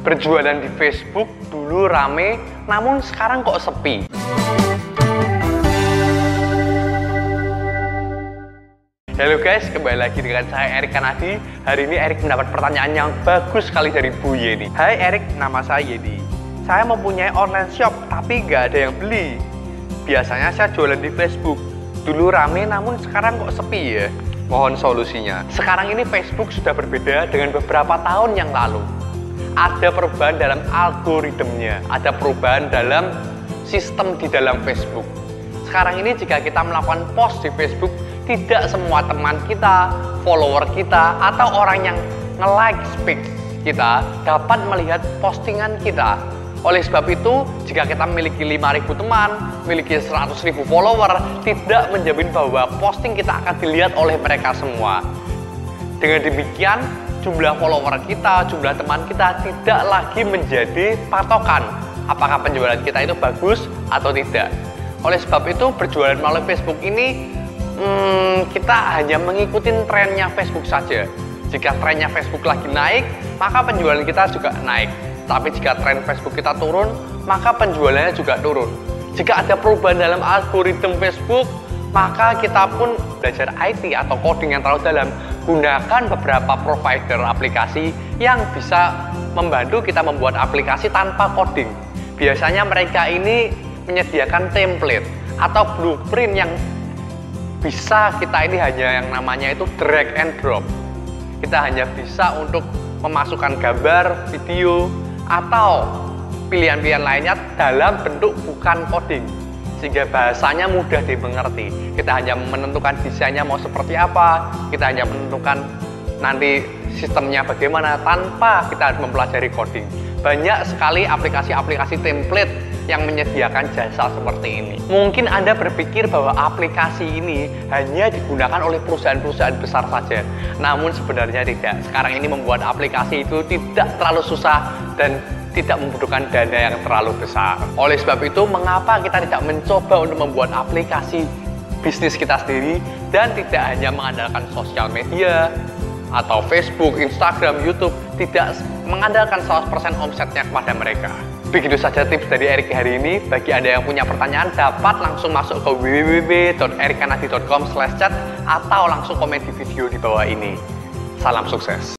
Berjualan di Facebook dulu rame, namun sekarang kok sepi. Halo guys, kembali lagi dengan saya Erik Kanadi. Hari ini Erik mendapat pertanyaan yang bagus sekali dari Bu Yeni. Hai Erik, nama saya Yeni. Saya mempunyai online shop, tapi nggak ada yang beli. Biasanya saya jualan di Facebook. Dulu rame, namun sekarang kok sepi ya? Mohon solusinya. Sekarang ini Facebook sudah berbeda dengan beberapa tahun yang lalu ada perubahan dalam algoritmnya, ada perubahan dalam sistem di dalam Facebook. Sekarang ini jika kita melakukan post di Facebook, tidak semua teman kita, follower kita, atau orang yang nge-like speak kita dapat melihat postingan kita. Oleh sebab itu, jika kita memiliki 5.000 teman, memiliki 100.000 follower, tidak menjamin bahwa posting kita akan dilihat oleh mereka semua. Dengan demikian, jumlah follower kita, jumlah teman kita tidak lagi menjadi patokan apakah penjualan kita itu bagus atau tidak. Oleh sebab itu berjualan melalui Facebook ini hmm, kita hanya mengikuti trennya Facebook saja. Jika trennya Facebook lagi naik, maka penjualan kita juga naik. Tapi jika tren Facebook kita turun, maka penjualannya juga turun. Jika ada perubahan dalam algoritma Facebook, maka kita pun belajar IT atau coding yang terlalu dalam gunakan beberapa provider aplikasi yang bisa membantu kita membuat aplikasi tanpa coding. Biasanya mereka ini menyediakan template atau blueprint yang bisa kita ini hanya yang namanya itu drag and drop. Kita hanya bisa untuk memasukkan gambar, video, atau pilihan-pilihan lainnya dalam bentuk bukan coding sehingga bahasanya mudah dimengerti. Kita hanya menentukan desainnya mau seperti apa, kita hanya menentukan nanti sistemnya bagaimana tanpa kita harus mempelajari coding. Banyak sekali aplikasi-aplikasi template yang menyediakan jasa seperti ini. Mungkin Anda berpikir bahwa aplikasi ini hanya digunakan oleh perusahaan-perusahaan besar saja. Namun sebenarnya tidak. Sekarang ini membuat aplikasi itu tidak terlalu susah dan tidak membutuhkan dana yang terlalu besar. Oleh sebab itu, mengapa kita tidak mencoba untuk membuat aplikasi bisnis kita sendiri dan tidak hanya mengandalkan sosial media atau Facebook, Instagram, YouTube, tidak mengandalkan 100% omsetnya kepada mereka. Begitu saja tips dari Erik hari ini. Bagi Anda yang punya pertanyaan, dapat langsung masuk ke www.erikanadi.com chat atau langsung komen di video di bawah ini. Salam sukses.